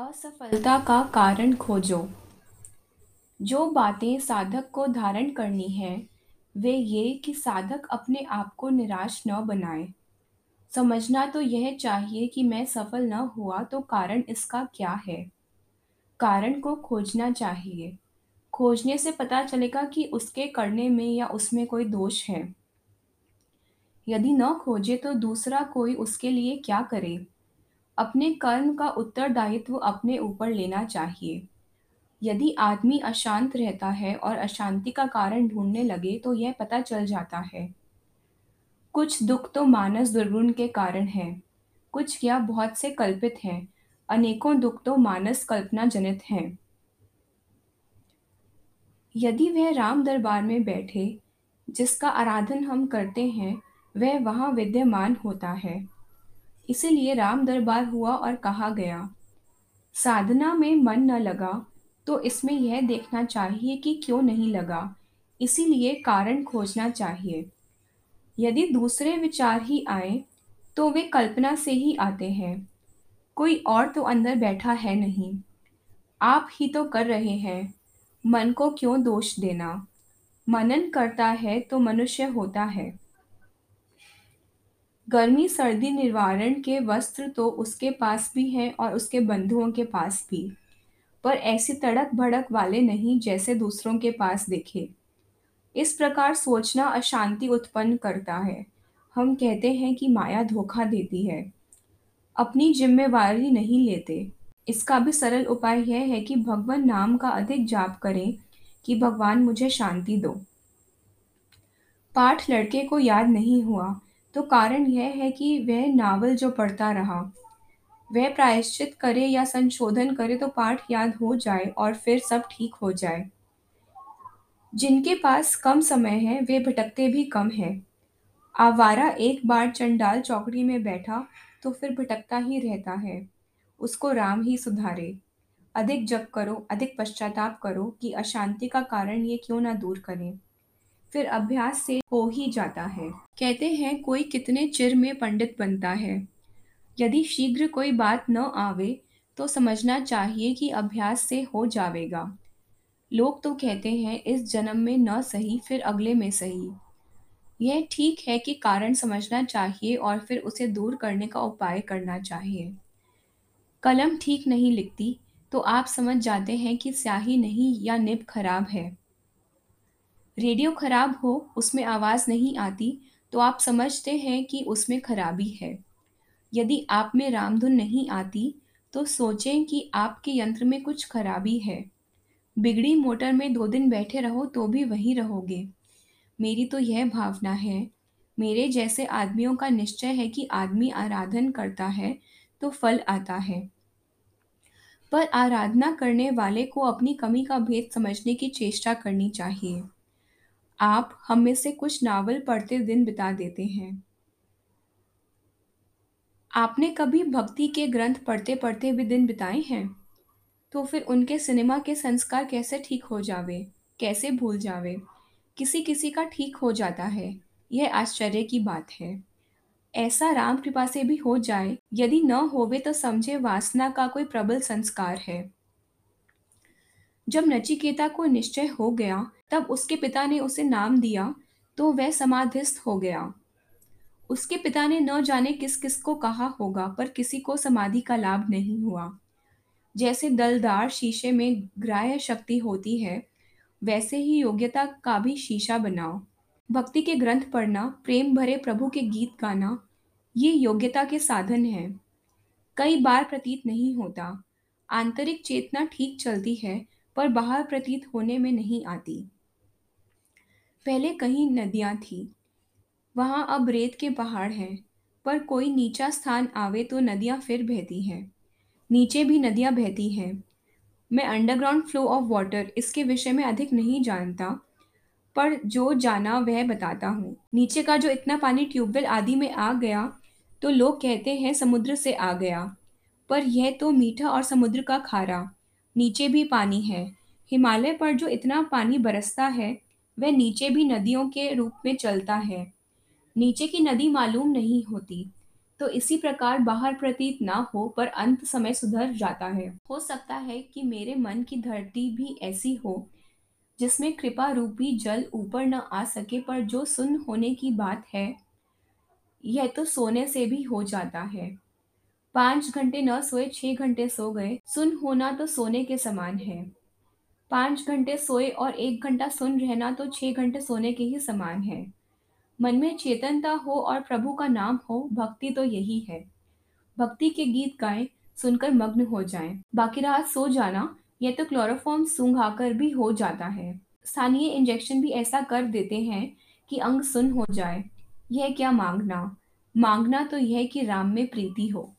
असफलता का कारण खोजो। जो बातें साधक को धारण करनी है, वे ये कि साधक अपने आप को निराश न बनाए। समझना तो यह चाहिए कि मैं सफल न हुआ तो कारण इसका क्या है। कारण को खोजना चाहिए। खोजने से पता चलेगा कि उसके करने में या उसमें कोई दोष है। यदि न खोजे तो दूसरा कोई उसके लिए क्या करे? अपने कर्म का उत्तरदायित्व अपने ऊपर लेना चाहिए। यदि आदमी अशांत रहता है और अशांति का कारण ढूँढने लगे तो यह पता चल जाता है। कुछ दुख तो मानस दुर्गुण के कारण है। कुछ क्या बहुत से कल्पित हैं, अनेकों दुख तो मानस कल्पना जनित हैं। यदि वह राम दरबार में बैठे, जिसका आराधन हम करते हैं, वह वहाँ विद्यमान होता है। इसीलिए राम दरबार हुआ और कहा गया, साधना में मन न लगा तो इसमें यह देखना चाहिए कि क्यों नहीं लगा, इसीलिए कारण खोजना चाहिए। यदि दूसरे विचार ही आए तो वे कल्पना से ही आते हैं। कोई और तो अंदर बैठा है नहीं। आप ही तो कर रहे हैं। मन को क्यों दोष देना? मनन करता है तो मनुष्य होता है। गर्मी, सर्दी, निवारण के वस्त्र तो उसके पास भी हैं और उसके बंधुओं के पास भी। पर ऐसी तड़क भड़क वाले नहीं जैसे दूसरों के पास देखे। इस प्रकार सोचना अशांति उत्पन्न करता है। हम कहते हैं कि माया धोखा देती है। अपनी जिम्मेवारी नहीं लेते। इसका भी सरल उपाय यह है कि भगवान नाम का अधिक जाप करें कि भगवान मुझे शांति दो। पाठ लड़के को याद नहीं हुआ। तो कारण यह है कि वह नावल जो पढ़ता रहा, वह प्रायश्चित करे या संशोधन करे तो पाठ याद हो जाए और फिर सब ठीक हो जाए। जिनके पास कम समय है, वे भटकते भी कम हैं। आवारा एक बार चंडाल चौकड़ी में बैठा तो फिर भटकता ही रहता है। उसको राम ही सुधारे। अधिक जप करो, अधिक पश्चाताप करो कि अशांति का कारण ये क्यों ना दूर करें। फिर अभ्यास से हो ही जाता है। कहते हैं, कोई कितने चिर में पंडित बनता है? यदि शीघ्र कोई बात न आवे तो समझना चाहिए कि अभ्यास से हो जाएगा लोग तो कहते हैं, इस जन्म में न सही, फिर अगले में सही। यह ठीक है कि कारण समझना चाहिए और फिर उसे दूर करने का उपाय करना चाहिए। कलम ठीक नहीं लिखती तो आप समझ जाते हैं कि स्याही नहीं या निब खराब है। रेडियो खराब हो, उसमें आवाज़ नहीं आती तो आप समझते हैं कि उसमें खराबी है। यदि आप में रामधुन नहीं आती तो सोचें कि आपके यंत्र में कुछ खराबी है। बिगड़ी मोटर में दो दिन बैठे रहो तो भी वहीं रहोगे। मेरी तो यह भावना है, मेरे जैसे आदमियों का निश्चय है कि आदमी आराधन करता है तो फल आता है। पर आराधना करने वाले को अपनी कमी का भेद समझने की चेष्टा करनी चाहिए। आप हम में से कुछ नावल पढ़ते दिन बिता देते हैं। आपने कभी भक्ति के ग्रंथ पढ़ते पढ़ते भी दिन बिताए हैं? तो फिर उनके सिनेमा के संस्कार कैसे ठीक हो जावे? कैसे भूल जावे? किसी किसी का ठीक हो जाता है। यह आश्चर्य की बात है। ऐसा राम कृपा से भी हो जाए, यदि न होवे तो समझे वासना का कोई प्रबल संस्कार है। जब नचिकेता को निश्चय हो गया, तब उसके पिता ने उसे नाम दिया तो वह समाधिस्थ हो गया। उसके पिता ने न जाने किस किस को कहा होगा, पर किसी को समाधि का लाभ नहीं हुआ। जैसे दलदार शीशे में ग्राह्य शक्ति होती है, वैसे ही योग्यता का भी शीशा बनाओ। भक्ति के ग्रंथ पढ़ना, प्रेम भरे प्रभु के गीत गाना, ये योग्यता के साधन हैं। कई बार प्रतीत नहीं होता। आंतरिक चेतना ठीक चलती है पर बाहर प्रतीत होने में नहीं आती। पहले कहीं नदियाँ थी। वहाँ अब रेत के पहाड़ हैं, पर कोई नीचा स्थान आवे तो नदियाँ फिर बहती हैं। नीचे भी नदियाँ बहती हैं। मैं अंडरग्राउंड फ्लो ऑफ़ वाटर इसके विषय में अधिक नहीं जानता, पर जो जाना वह बताता हूँ। नीचे का जो इतना पानी ट्यूबवेल आदि में आ गया तो लोग कहते हैं समुद्र से आ गया, पर यह तो मीठा और समुद्र का खारा। नीचे भी पानी है। हिमालय पर जो इतना पानी बरसता है, वह नीचे भी नदियों के रूप में चलता है। नीचे की नदी मालूम नहीं होती तो इसी प्रकार बाहर प्रतीत ना हो, पर अंत समय सुधर जाता है। हो सकता है कि मेरे मन की धरती भी ऐसी हो, जिसमें कृपा रूपी जल ऊपर न आ सके, पर जो सुन्न होने की बात है, यह तो सोने से भी हो जाता है। पाँच घंटे न सोए छह घंटे सो गए। सुन होना तो सोने के समान है। पाँच घंटे सोए और एक घंटा सुन रहना तो छह घंटे सोने के ही समान है। मन में चेतनता हो और प्रभु का नाम हो, भक्ति तो यही है। भक्ति के गीत गाएँ, सुनकर मग्न हो जाएँ। बाकी रात सो जाना यह तो क्लोरोफॉर्म सूंघाकर भी हो जाता है। स्थानीय इंजेक्शन भी ऐसा कर देते हैं कि अंग सुन हो जाए। यह क्या मांगना? मांगना तो यह कि राम में प्रीति हो।